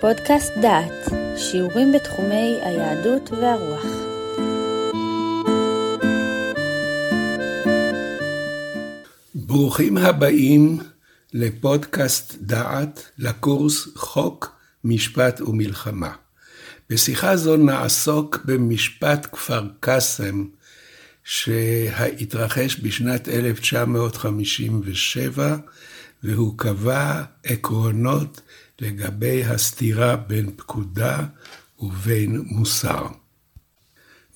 פודקאסט דעת, שיעורים בתחומי היהדות והרוח. ברוכים הבאים לפודקאסט דעת, לקורס חוק, משפט ומלחמה. בשיחה זו נעסוק במשפט כפר קאסם שהתרחש בשנת 1957 והוא קבע עקרונות לגבי הסתירה בין פקודה ובין מוסר.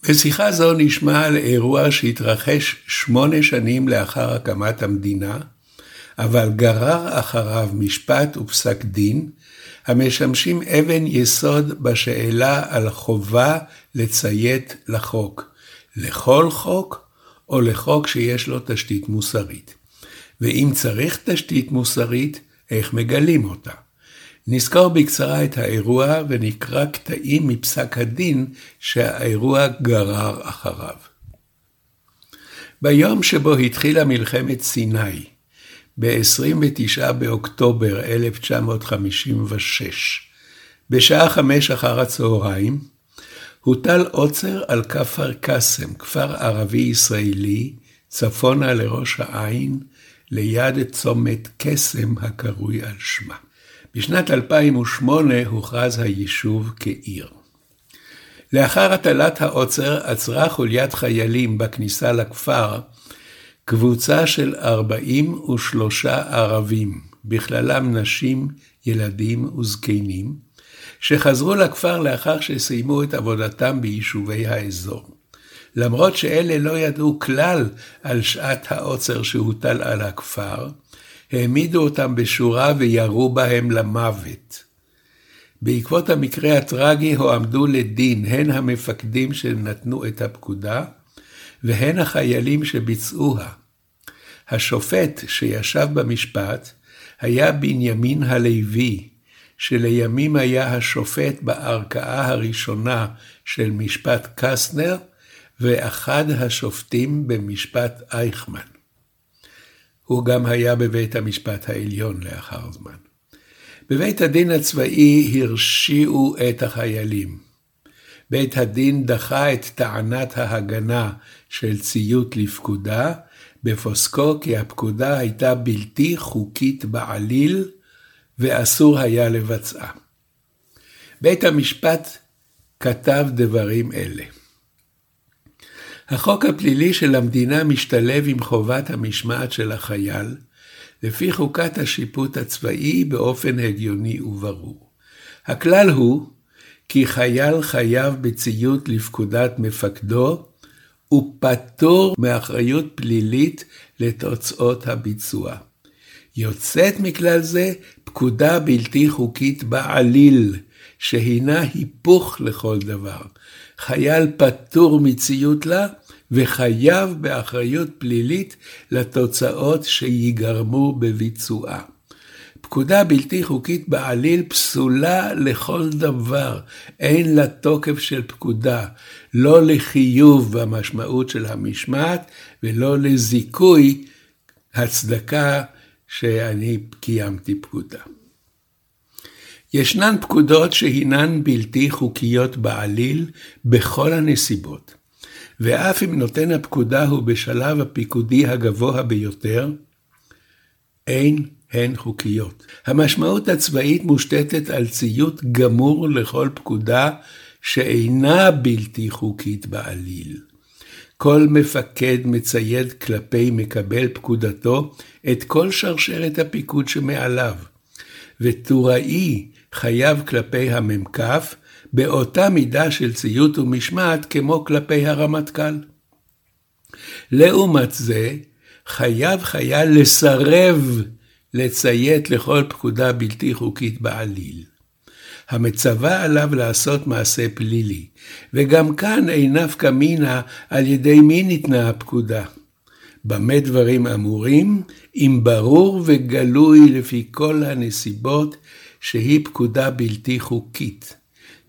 בשיחה זו נשמע על אירוע שהתרחש שמונה שנים לאחר הקמת המדינה, אבל גרר אחריו משפט ופסק דין, המשמשים אבן יסוד בשאלה על חובה לציית לחוק, לכל חוק או לחוק שיש לו תשתית מוסרית. ואם צריך תשתית מוסרית, איך מגלים אותה? נזכור בקצרה את האירוע ונקרא קטעים מפסק הדין שהאירוע גרר אחריו. ביום שבו התחילה מלחמת סיני, ב-29 באוקטובר 1956, בשעה חמש אחר הצהריים, הוטל עוצר על כפר קאסם, כפר ערבי ישראלי, צפונה לראש העין, ליד צומת קסם הקרוי על שמה. בשנת 2008 הוכרז היישוב כעיר. לאחר הטלת העוצר עצרה חוליית חיילים בכניסה לכפר קבוצה של 43 ערבים, בכללם נשים, ילדים וזקנים, שחזרו לכפר לאחר שסיימו את עבודתם ביישובי האזור. למרות שאלה לא ידעו כלל על שעת העוצר שהוטל על הכפר, העמידו אותם בשורה וירו בהם למוות. בעקבות המקרה הטרגי הועמדו לדין הן המפקדים שנתנו את הפקודה, והן החיילים שביצעוה. השופט שישב במשפט היה בנימין הלוי, שלימים היה השופט בערכאה הראשונה של משפט קסטנר, ואחד השופטים במשפט אייכמן. הוא גם היה בבית המשפט העליון לאחר זמן. בבית הדין הצבאי הרשיעו את החיילים. בית הדין דחה את טענת ההגנה של ציות לפקודה, בפוסקו כי הפקודה הייתה בלתי חוקית בעליל ואסור היה לבצעה. בית המשפט כתב דברים אלה: החוק הפלילי של המדינה משתלב עם חובת המשמעת של החייל, לפי חוקת השיפוט הצבאי באופן הגיוני וברור. הכלל הוא כי חייל חייב בציות לפקודת מפקדו, ופטור מאחריות פלילית לתוצאות הביצוע. יוצאת מכלל זה פקודה בלתי חוקית בעליל, שהינה היפוך לכל דבר. חייל פטור מציות לה, וחייב באחריות פלילית לתוצאות שיגרמו בביצועה. פקודה בלתי חוקית בעליל פסולה לכל דבר, אין לה תוקף של פקודה, לא לחיוב במשמעות של המשמעת ולא לזיכוי הצדקה שאני קיימתי פקודה. ישנן פקודות שהינן בלתי חוקיות בעליל בכל הנסיבות, ואף אם נותן הפקודה הוא בשלב הפיקודי הגבוה ביותר, אין הן חוקיות. המשמעות הצבאית מושתתת על ציות גמור לכל פקודה שאינה בלתי חוקית בעליל. כל מפקד מצייד כלפי מקבל פקודתו את כל שרשרת הפיקוד שמעליו, וטוראי חייב כלפי המ"כ באותה מידה של ציות ומשמעת כמו כלפי הרמטכ"ל. לעומת זה, חייב חייל לסרב לציית לכל פקודה בלתי חוקית בעליל. המצווה עליו לעשות מעשה פלילי, וגם כאן אין נפקא מינה על ידי מי ניתנה הפקודה. במה דברים אמורים? אם ברור וגלוי לפי כל הנסיבות שהיא פקודה בלתי חוקית,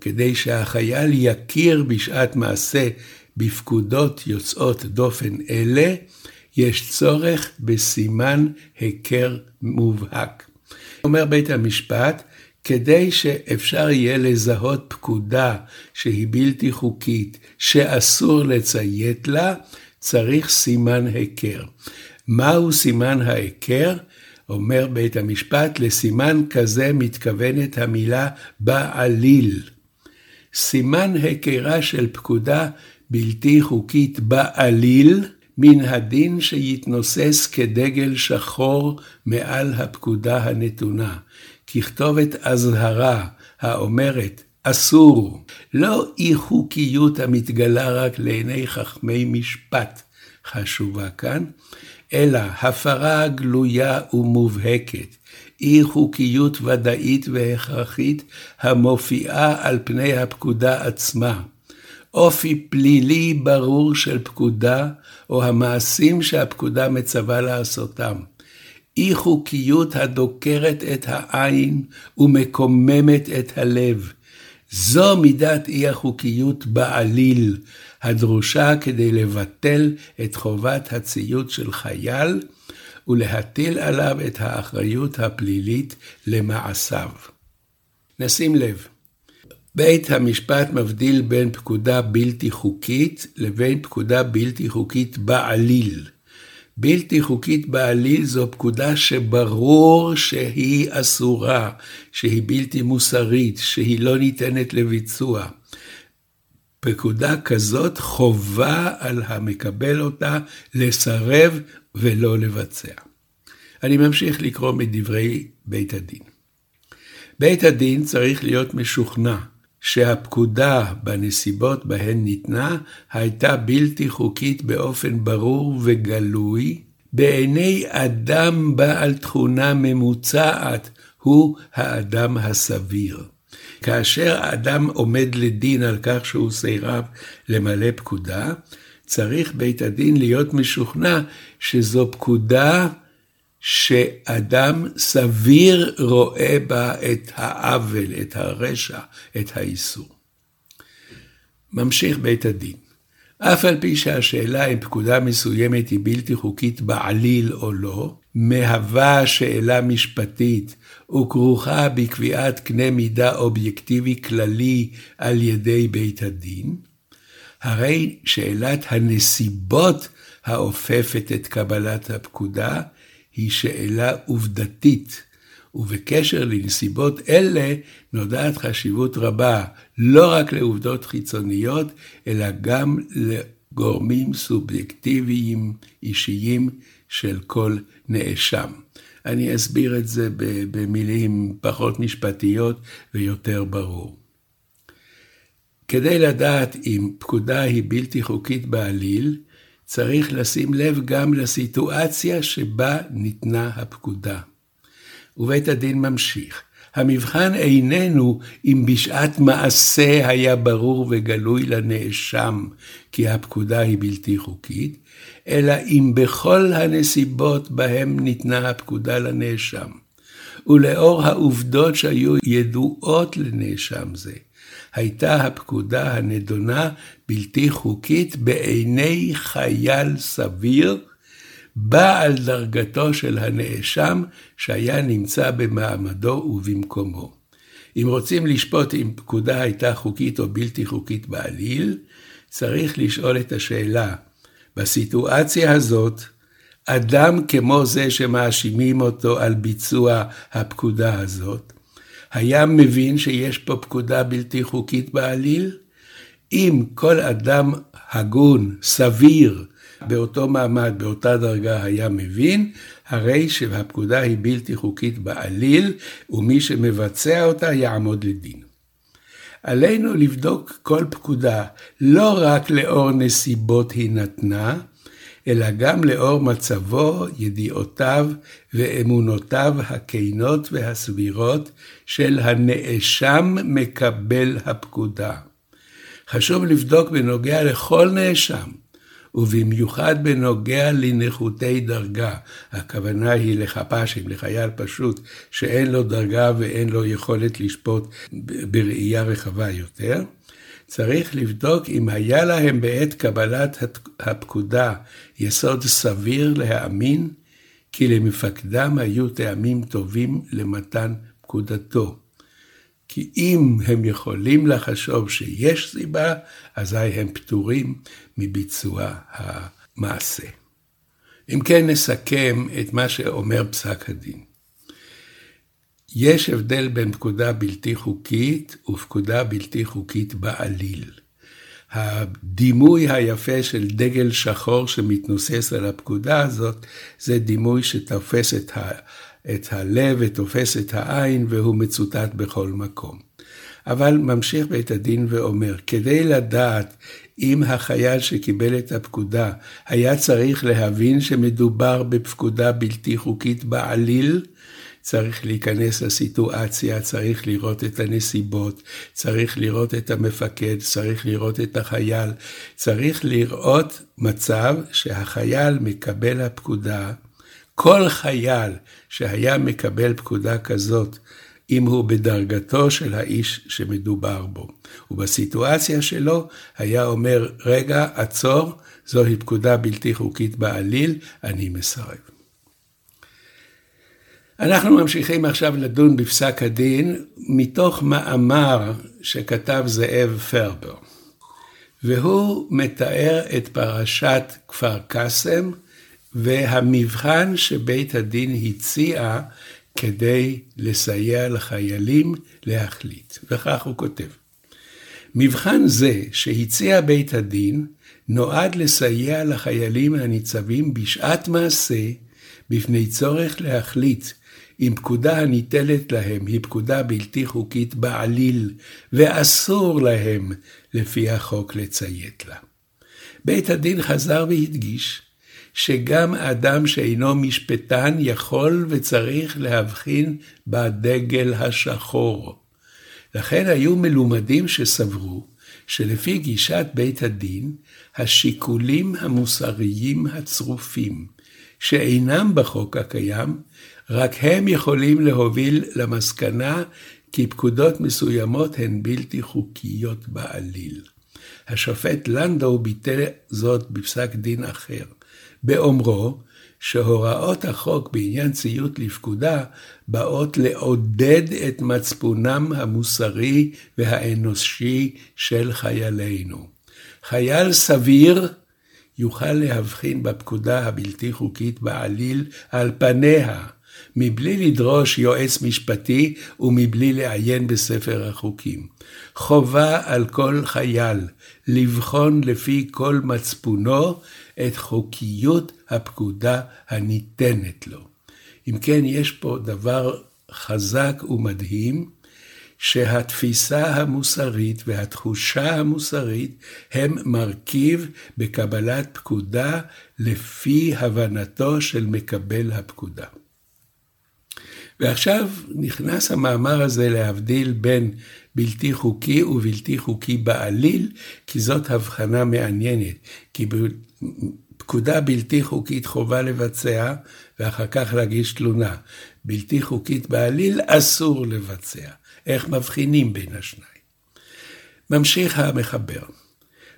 כדי שהחייל יכיר בשעת מעשה בפקודות יוצאות דופן אלה, יש צורך בסימן היכר מובהק. אומר בית המשפט, כדי שאפשר יהיה לזהות פקודה שהיא בלתי חוקית, שאסור לציית לה, צריך סימן היכר. מהו סימן ההיכר? אומר בית המשפט, לסימן כזה מתכוונת המילה בעליל. סימן היכרה של פקודה בלתי חוקית בעליל, מן הדין שיתנוסס כדגל שחור מעל הפקודה הנתונה. ככתובת אזהרה האומרת אסור, לא אי חוקיות המתגלה רק לעיני חכמי משפט חשובה כאן, אלא הפרה גלויה ומובהקת, אי חוקיות ודאית והכרחית המופיעה על פני הפקודה עצמה. אופי פלילי ברור של פקודה, או המעשים שהפקודה מצווה לעשותם. אי חוקיות הדוקרת את העין ומקוממת את הלב. זו מידת אי החוקיות בעליל, הדרושה כדי לבטל את חובת הציות של חייל ולהטיל עליו את האחריות הפלילית למעשיו. נשים לב, בית המשפט מבדיל בין פקודה בלתי חוקית לבין פקודה בלתי חוקית בעליל. בלתי חוקית בעליל זו פקודה שברור שהיא אסורה, שהיא בלתי מוסרית, שהיא לא ניתנת לביצוע. פקודה כזאת חובה על המקבל אותה לסרב ולא לבצע. אני ממשיך לקרוא מדברי בית הדין. בית הדין צריך להיות משוכנע שהפקודה בנסיבות בהן ניתנה הייתה בלתי חוקית באופן ברור וגלוי, בעיני אדם בעל תכונה ממוצעת, הוא האדם הסביר. כאשר האדם עומד לדין על כך שהוא סירב למלא פקודה, צריך בית הדין להיות משוכנע שזו פקודה שאדם סביר רואה בה את העוול, את הרשע, את האיסור. ממשיך בית הדין. אף על פי שהשאלה אם פקודה מסוימת היא בלתי חוקית בעליל או לא, מהווה שאלה משפטית וכרוכה בקביעת קנה מידה אובייקטיבי כללי על ידי בית הדין, הרי שאלת הנסיבות האופפת את קבלת הפקודה היא שאלה עובדתית, ובקשר לנסיבות אלה נודעת חשיבות רבה, לא רק לעובדות חיצוניות, אלא גם לגורמים סובייקטיביים אישיים של כל נאשם. אני אסביר את זה במילים פחות משפטיות ויותר ברור. כדי לדעת אם פקודה היא בלתי חוקית בעליל, צריך לשים לב גם לסיטואציה שבה ניתנה הפקודה. ובית הדין ממשיך. המבחן איננו אם בשעת מעשה היה ברור וגלוי לנאשם כי הפקודה היא בלתי חוקית, אלא אם בכל הנסיבות בהם ניתנה הפקודה לנאשם, ולאור העובדות שהיו ידועות לנאשם זה, הייתה הפקודה הנדונה בלתי חוקית בעיני חייל סביר, בעל דרגתו של הנאשם שהיה נמצא במעמדו ובמקומו. אם רוצים לשפוט אם פקודה הייתה חוקית או בלתי חוקית בעליל, צריך לשאול את השאלה, בסיטואציה הזאת, אדם כמו זה שמאשימים אותו על ביצוע הפקודה הזאת, היה מבין שיש פה פקודה בלתי חוקית בעליל? אם כל אדם הגון, סביר, באותו מעמד, באותה דרגה היה מבין, הרי שהפקודה היא בלתי חוקית בעליל, ומי שמבצע אותה יעמוד לדין. עלינו לבדוק כל פקודה, לא רק לאור נסיבות היא נתנה, אלא גם לאור מצבו, ידיעותיו ואמונותיו הכנות והסבירות של הנאשם מקבל הפקודה. חשוב לבדוק בנוגע לכל נאשם, ובמיוחד בנוגע לנחותי דרגה. הכוונה היא לחפ"שים, לחייל פשוט, שאין לו דרגה ואין לו יכולת לשפוט בראייה רחבה יותר. צריך לבדוק אם היה להם בעת קבלת הפקודה יסוד סביר להאמין כי למפקדם היו טעמים טובים למתן פקודתו. כי אם הם יכולים לחשוב שיש סיבה, אזי הם פטורים מביצוע המעשה. אם כן, נסכם את מה שאומר פסק הדין. יש הבדל בין פקודה בלתי חוקית ופקודה בלתי חוקית בעליל. הדימוי היפה של דגל שחור שמתנוסס על הפקודה הזאת, זה דימוי שתופס את, את הלב ותופס את העין והוא מצוטט בכל מקום. אבל ממשיך בית הדין ואומר, כדי לדעת אם החייל שקיבל את הפקודה היה צריך להבין שמדובר בפקודה בלתי חוקית בעליל, צריך להיכנס לסיטואציה, צריך לראות את הנסיבות, צריך לראות את המפקד, צריך לראות את החייל, צריך לראות מצב שהחייל מקבל הפקודה, כל חייל שהיה מקבל פקודה כזאת, אם הוא בדרגתו של האיש שמדובר בו. ובסיטואציה שלו היה אומר, רגע, עצור, זוהי פקודה בלתי חוקית בעליל, אני מסרב. אנחנו ממשיכים עכשיו לדון בפסק הדין מתוך מאמר שכתב זאב פרבר, והוא מתאר את פרשת כפר קאסם והמבחן שבית הדין הציע כדי לסייע לחיילים להחליט, וכך הוא כותב. מבחן זה שהציע בית הדין נועד לסייע לחיילים הניצבים בשעת מעשה בפני צורך להחליט אם פקודה הניטלת להם היא פקודה בלתי חוקית בעליל, ואסור להם לפי החוק לציית לה. בית הדין חזר והדגיש שגם אדם שאינו משפטן יכול וצריך להבחין בדגל השחור. לכן היו מלומדים שסברו שלפי גישת בית הדין, השיקולים המוסריים הצרופים, שאינם בחוק הקיים, רק הם יכולים להוביל למסקנה כי פקודות מסוימות הן בלתי חוקיות בעליל. השופט לנדאו ביטא זאת בפסק דין אחר, באומרו שהוראות החוק בעניין ציות לפקודה באות לעודד את מצפונם המוסרי והאנושי של חיילינו. חייל סביר יוכל להבחין בפקודה הבלתי חוקית בעליל על פניה, מבלי לדרוש יועץ משפטי ומבלי לעיין בספר החוקים. חובה על כל חייל לבחון לפי כל מצפונו את חוקיות הפקודה הניתנת לו. אם כן, יש פה דבר חזק ומדהים, שהתפיסה המוסרית והתחושה המוסרית הם מרכיב בקבלת פקודה לפי הבנתו של מקבל הפקודה. ועכשיו נכנס המאמר הזה להבדיל בין בלתי חוקי ובלתי חוקי בעליל, כי זאת הבחנה מעניינת. כי פקודה בלתי חוקית חובה לבצע, ואחר כך להגיש תלונה. בלתי חוקית בעליל אסור לבצע. איך מבחינים בין השניים? ממשיך המחבר.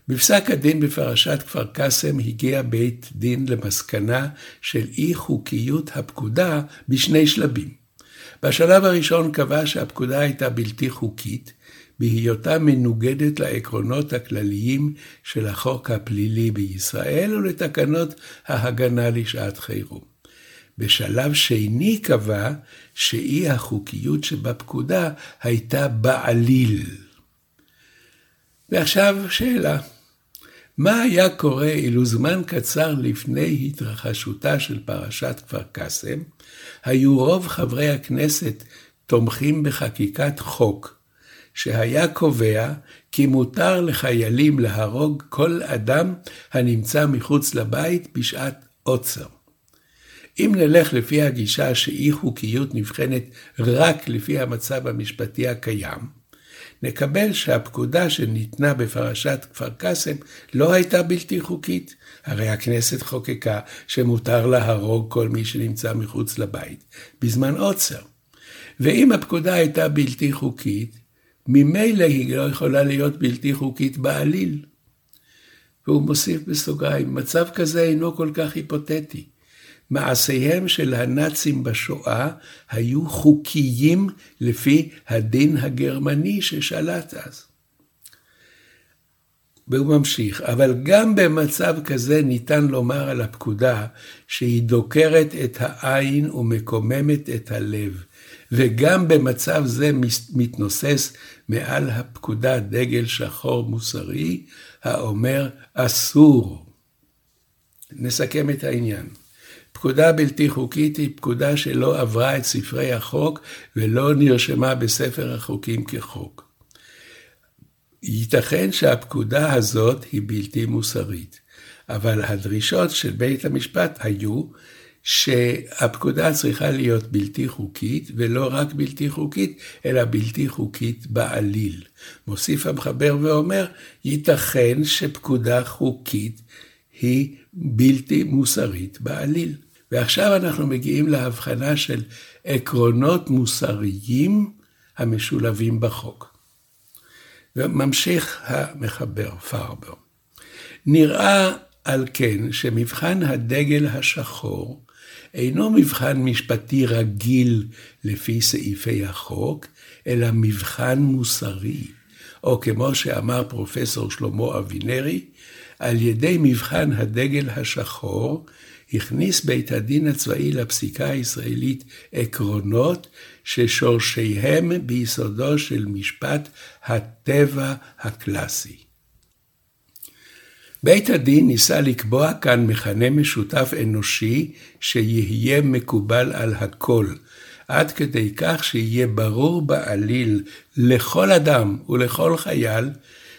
בפסק הדין בפרשת כפר קאסם הגיע בית דין למסקנה של אי חוקיות הפקודה בשני שלבים. בשלב הראשון קבע שהפקודה הייתה בלתי חוקית, בהיותה מנוגדת לעקרונות הכלליים של החוק הפלילי בישראל ולתקנות ההגנה לשעת חירום. בשלב שני קבע שאי החוקיות שבפקודה הייתה בעליל. ועכשיו שאלה, מה היה קורה אילו זמן קצר לפני התרחשותה של פרשת כפר קאסם, היו רוב חברי הכנסת תומכים בחקיקת חוק, שהיה קובע כי מותר לחיילים להרוג כל אדם הנמצא מחוץ לבית בשעת עוצר. אם נלך לפי הגישה שאי חוקיות נבחנת רק לפי המצב המשפטי הקיים, נקבל שהפקודה שניתנה בפרשת כפר קאסם לא הייתה בלתי חוקית. הרי הכנסת חוקקה שמותר להרוג כל מי שנמצא מחוץ לבית בזמן עוצר. ואם הפקודה הייתה בלתי חוקית, ממילא היא לא יכולה להיות בלתי חוקית בעליל. והוא מוסיף בסוגריים, מצב כזה אינו כל כך היפותטי. מעשיהם של הנאצים בשואה היו חוקיים לפי הדין הגרמני ששלט אז. והוא ממשיך, אבל גם במצב כזה ניתן לומר על הפקודה שהיא דוקרת את העין ומקוממת את הלב, וגם במצב זה מתנוסס מעל הפקודה דגל שחור מוסרי, האומר אסור. נסכם את העניין. פקודה בלתי חוקית היא פקודה שלא עברה את ספרי החוק ולא נרשמה בספר החוקים כחוק. ייתכן שהפקודה הזאת היא בלתי מוסרית, אבל הדרישות של בית המשפט היו שהפקודה צריכה להיות בלתי חוקית, ולא רק בלתי חוקית, אלא בלתי חוקית בעליל. מוסיף המחבר ואומר, ייתכן שפקודה חוקית היא בלתי מוסרית בעליל. ועכשיו אנחנו מגיעים להבחנה של עקרונות מוסריים המשולבים בחוק. וממשיך המחבר פרבר. נראה על כן שמבחן הדגל השחור אינו מבחן משפטי רגיל לפי סעיפי החוק, אלא מבחן מוסרי, או כמו שאמר פרופסור שלמה אבינרי, על ידי מבחן הדגל השחור, הכניס בית הדין הצבאי לפסיקה הישראלית עקרונות ששורשיהם ביסודו של משפט הטבע הקלאסי. בית הדין ניסה לקבוע כאן מכנה משותף אנושי שיהיה מקובל על הכל, עד כדי כך שיהיה ברור בעליל לכל אדם ולכל חייל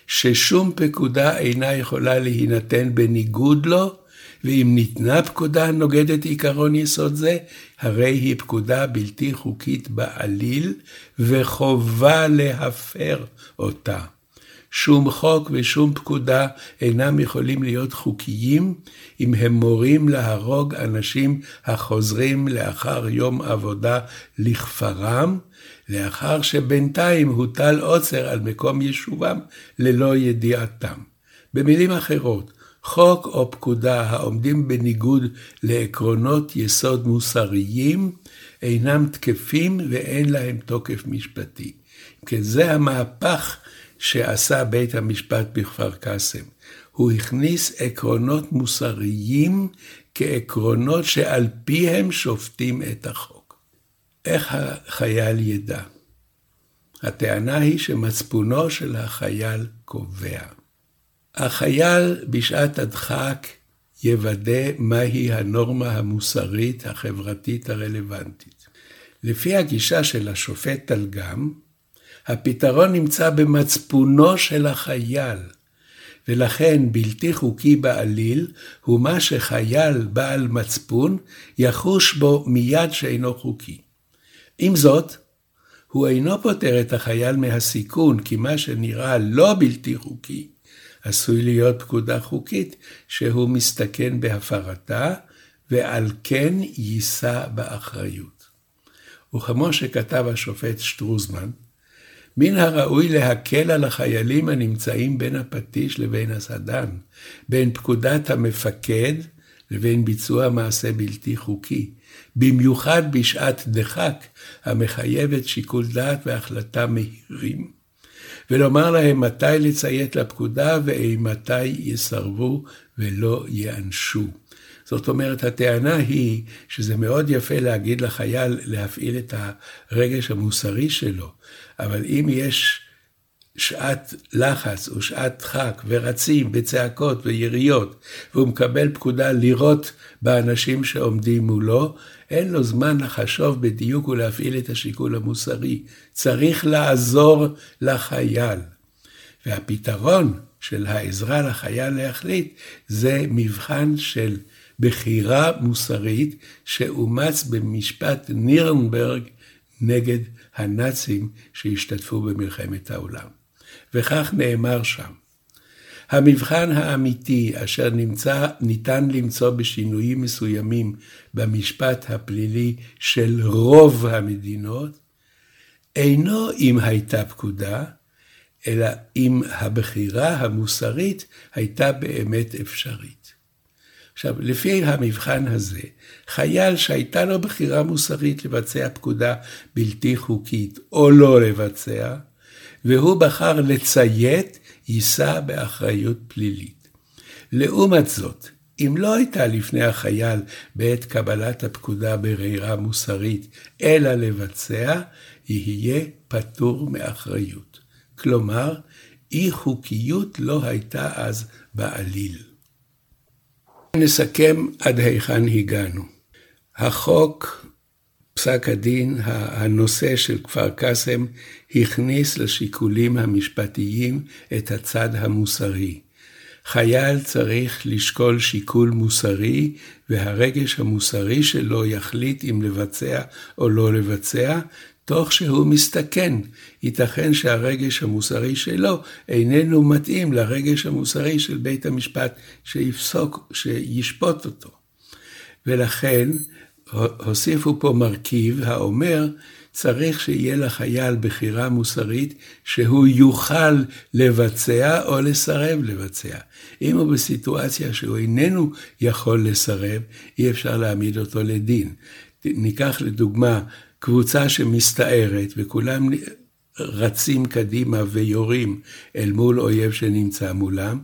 ששום פקודה אינה יכולה להינתן בניגוד לו, ואם ניתנה פקודה נוגדת עיקרון יסוד זה, הרי היא פקודה בלתי חוקית בעליל, וחובה להפר אותה. שום חוק ושום פקודה אינם יכולים להיות חוקיים אם הם מורים להרוג אנשים החוזרים לאחר יום עבודה לכפרם, לאחר שבינתיים הוטל עוצר על מקום יישובם ללא ידיעתם. במילים אחרות, חוק או פקודה העומדים בניגוד לעקרונות יסוד מוסריים אינם תקפים ואין להם תוקף משפטי. כן, זה המהפך שעשה בית המשפט בכפר קאסם. הוא הכניס עקרונות מוסריים כעקרונות שעל פיהם שופטים את החוק. איך החייל ידע? הטענה היא שמצפונו של החייל קובע. החייל בשעת הדחק יוודא מהי הנורמה המוסרית החברתית הרלוונטית. לפי הגישה של השופט טלגם, הפתרון נמצא במצפונו של החייל, ולכן בלתי חוקי בעליל הוא מה שחייל בעל מצפון יחוש בו מיד שאינו חוקי. עם זאת, הוא אינו פוטר את החייל מהסיכון, כי מה שנראה לא בלתי חוקי, עשוי להיות פקודה חוקית שהוא מסתכן בהפרתה, ועל כן יישא באחריות. וכמו שכתב השופט שטרוזמן, מן הראוי להקל על החיילים הנמצאים בין הפטיש לבין הסדן, בין פקודת המפקד לבין ביצוע מעשה בלתי חוקי, במיוחד בשעת דחק המחייבת שיקול דעת והחלטה מהירים. ולומר להם מתי לציית לפקודה ואימתי יסרבו ולא ייענשו. זאת אומרת, הטענה היא שזה מאוד יפה להגיד לחייל להפעיל את הרגש המוסרי שלו, אבל אם יש שעת לחץ או שעת דחק ורצים בצעקות ויריות, והוא מקבל פקודה לירות באנשים שעומדים מולו, אין לו זמן לחשוב בדיוק ולהפעיל את השיקול המוסרי. צריך לעזור לחייל. והפתרון של העזרה לחייל להחליט זה מבחן של בחירה מוסרית שאומץ במשפט נירנברג נגד הנאצים שהשתתפו במלחמת העולם. וכך נאמר שם: המבחן האמיתי אשר נמצא, ניתן למצוא בשינויים מסוימים במשפט הפלילי של רוב המדינות, אינו אם הייתה פקודה, אלא אם הבחירה המוסרית הייתה באמת אפשרית. עכשיו, לפי המבחן הזה, חייל שהייתה לו בחירה מוסרית לבצע פקודה בלתי חוקית או לא לבצע, והוא בחר לציית, יישא באחריות פלילית. לעומת זאת, אם לא הייתה לפני החייל בעת קבלת הפקודה ברירה מוסרית, אלא לבצע, יהיה פטור מאחריות. כלומר, אי חוקיות לא הייתה אז בעליל. נסכם עד היכן הגענו. החוק, פסק הדין, הנושא של כפר קאסם, הכניס לשיקולים המשפטיים את הצד המוסרי. חייל צריך לשקול שיקול מוסרי, והרגש המוסרי שלו יחליט אם לבצע או לא לבצע, תוך שהוא מסתכן. ייתכן שהרגש המוסרי שלו איננו מתאים לרגש המוסרי של בית המשפט שיפסוק, שישפוט אותו. ולכן הוסיפו פה מרכיב האומר, צריך שיהיה לחייל בחירה מוסרית שהוא יוכל לבצע או לסרב לבצע. אם הוא בסיטואציה שהוא איננו יכול לסרב, אי אפשר להעמיד אותו לדין. ניקח לדוגמה קבוצה שמסתערת וכולם רצים קדימה ויורים אל מול אויב שנמצא מולם,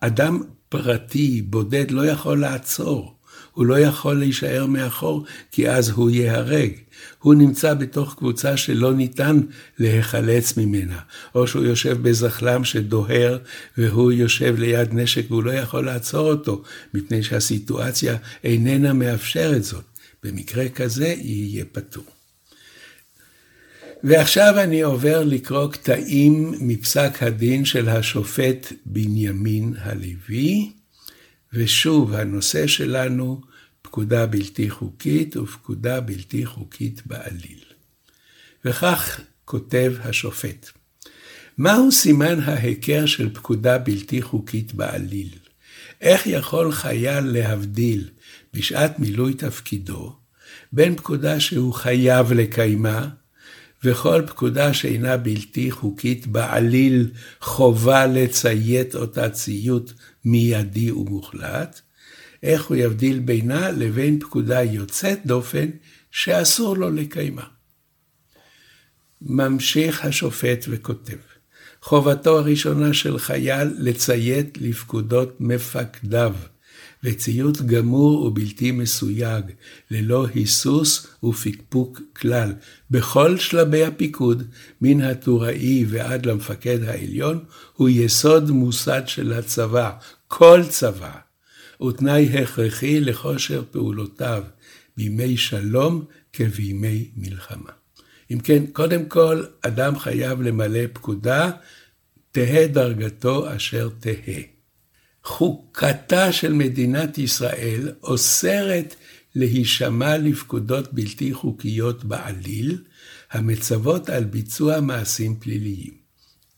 אדם פרטי, בודד, לא יכול לעצור. הוא לא יכול להישאר מאחור, כי אז הוא ייהרג. הוא נמצא בתוך קבוצה שלא ניתן להיחלץ ממנה, או שהוא יושב בזחלם שדוהר, והוא יושב ליד נשק והוא לא יכול לעצור אותו, מפני שהסיטואציה איננה מאפשרת זאת. במקרה כזה יהיה פטור. ועכשיו אני עובר לקרוא קטעים מפסק הדין של השופט בנימין הלוי, ושוב, הנושא שלנו, פקודה בלתי חוקית ופקודה בלתי חוקית בעליל. וכך כותב השופט: מהו סימן ההיכר של פקודה בלתי חוקית בעליל? איך יכול חייל להבדיל בשעת מילוי תפקידו בין פקודה שהוא חייב לקיימה וכל פקודה שאינה בלתי חוקית בעליל חובה לציית אותה ציות מיידי ומוחלט, איך הוא יבדיל בינה לבין פקודה יוצאת דופן שאסור לו לקיימה. ממשיך השופט וכותב, חובתו הראשונה של חייל לציית לפקודות מפקדיו, וציות גמור ובלתי מסויג, ללא היסוס ופקפוק כלל, בכל שלבי הפיקוד, מן הטוראי ועד למפקד העליון, הוא יסוד מוסד של הצבא, כל צבא, ותנאי הכרחי לכושר פעולותיו, בימי שלום כבימי מלחמה. אם כן, קודם כל, אדם חייב למלא פקודה, תהא דרגתו אשר תהא. חוקתה של מדינת ישראל אוסרת להישמע לפקודות בלתי חוקיות בעליל, המצוות על ביצוע מעשים פליליים.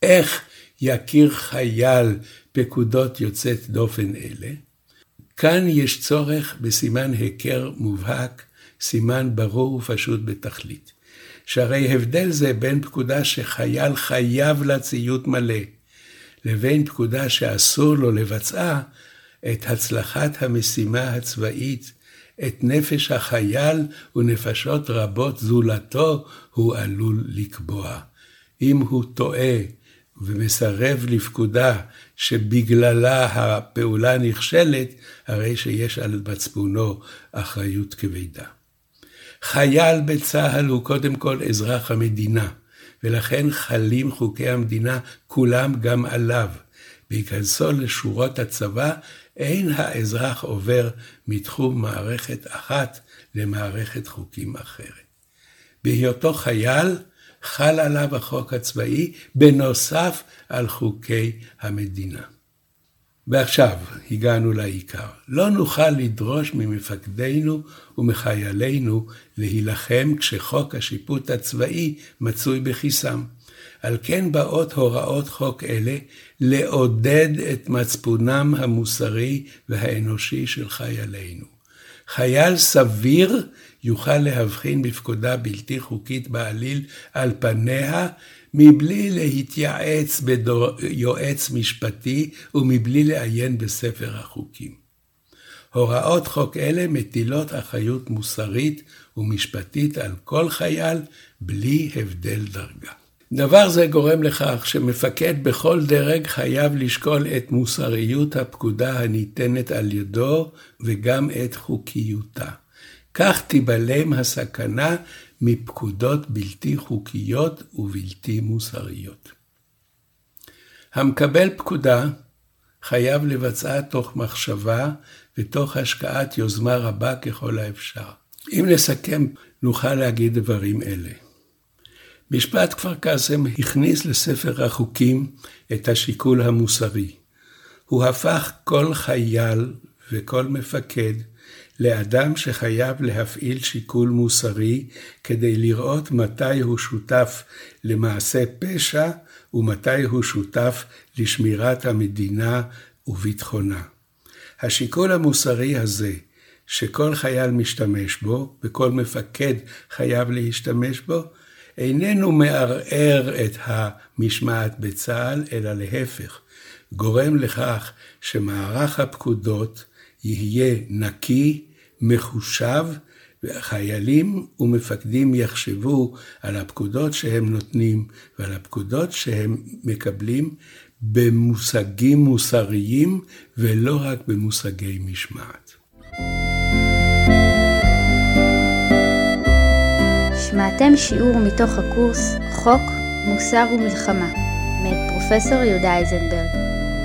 איך יכיר חייל פקודות יוצאת דופן אלה? כאן יש צורך בסימן היכר מובהק, סימן ברור ופשוט בתכלית. שהרי הבדל זה בין פקודה שחייל חייב לה ציות מלא, לבין פקודה שאסור לו לבצעה, את הצלחת המשימה הצבאית, את נפש החייל ונפשות רבות זולתו, הוא עלול לקבוע. אם הוא טועה ומסרב לפקודה שבגללה הפעולה נכשלת, הרי שיש על מצפונו אחריות כבדה. חייל בצה"ל הוא קודם כל אזרח המדינה. ולכן חלים חוקי המדינה כולם גם עליו. בהיכנסו לשורות הצבא, אין האזרח עובר מתחום מערכת אחת למערכת חוקים אחרת. בהיותו חייל, חל עליו החוק הצבאי בנוסף על חוקי המדינה. ועכשיו הגענו לעיקר. לא נוכל לדרוש ממפקדינו ומחיילינו להילחם כשחוק השיפוט הצבאי מצוי בכיסם. על כן באות הוראות חוק אלה לעודד את מצפונם המוסרי והאנושי של חיילינו. חייל סביר יוכל להבחין בפקודה בלתי חוקית בעליל על פניה מבלי להתייעץ ביועץ משפטי ומבלי לעיין בספר החוקים. הוראות חוק אלה מטילות אחריות מוסרית ומשפטית על כל חייל, בלי הבדל דרגה. דבר זה גורם לכך שמפקד בכל דרג חייב לשקול את מוסריות הפקודה הניתנת על ידו וגם את חוקיותה. כך תיבלם הסכנה מפקודות בלתי חוקיות ובלתי מוסריות. המקבל פקודה חייב לבצעה תוך מחשבה ותוך השקעת יוזמה רבה ככל האפשר. אם נסכם, נוכל להגיד דברים אלה. משפט כפר קאסם הכניס לספר החוקים את השיקול המוסרי. הוא הפך כל חייל וכל מפקד לאדם שחייב להפעיל שיקול מוסרי כדי לראות מתי הוא שותף למעשה פשע ומתי הוא שותף לשמירת המדינה וביטחונה. השיקול המוסרי הזה, שכל חייל משתמש בו, וכל מפקד חייב להשתמש בו, איננו מערער את המשמעת בצה"ל, אלא להפך, גורם לכך שמערך הפקודות יהיה נקי, מחושב, וחיילים ומפקדים יחשבו על הפקודות שהם נותנים ועל הפקודות שהם מקבלים במושגים מוסריים ולא רק במושגי משמעת. שמעתם שיעור מתוך הקורס חוק, מוסר ומלחמה, מאת פרופסור יהודה אייזנברג.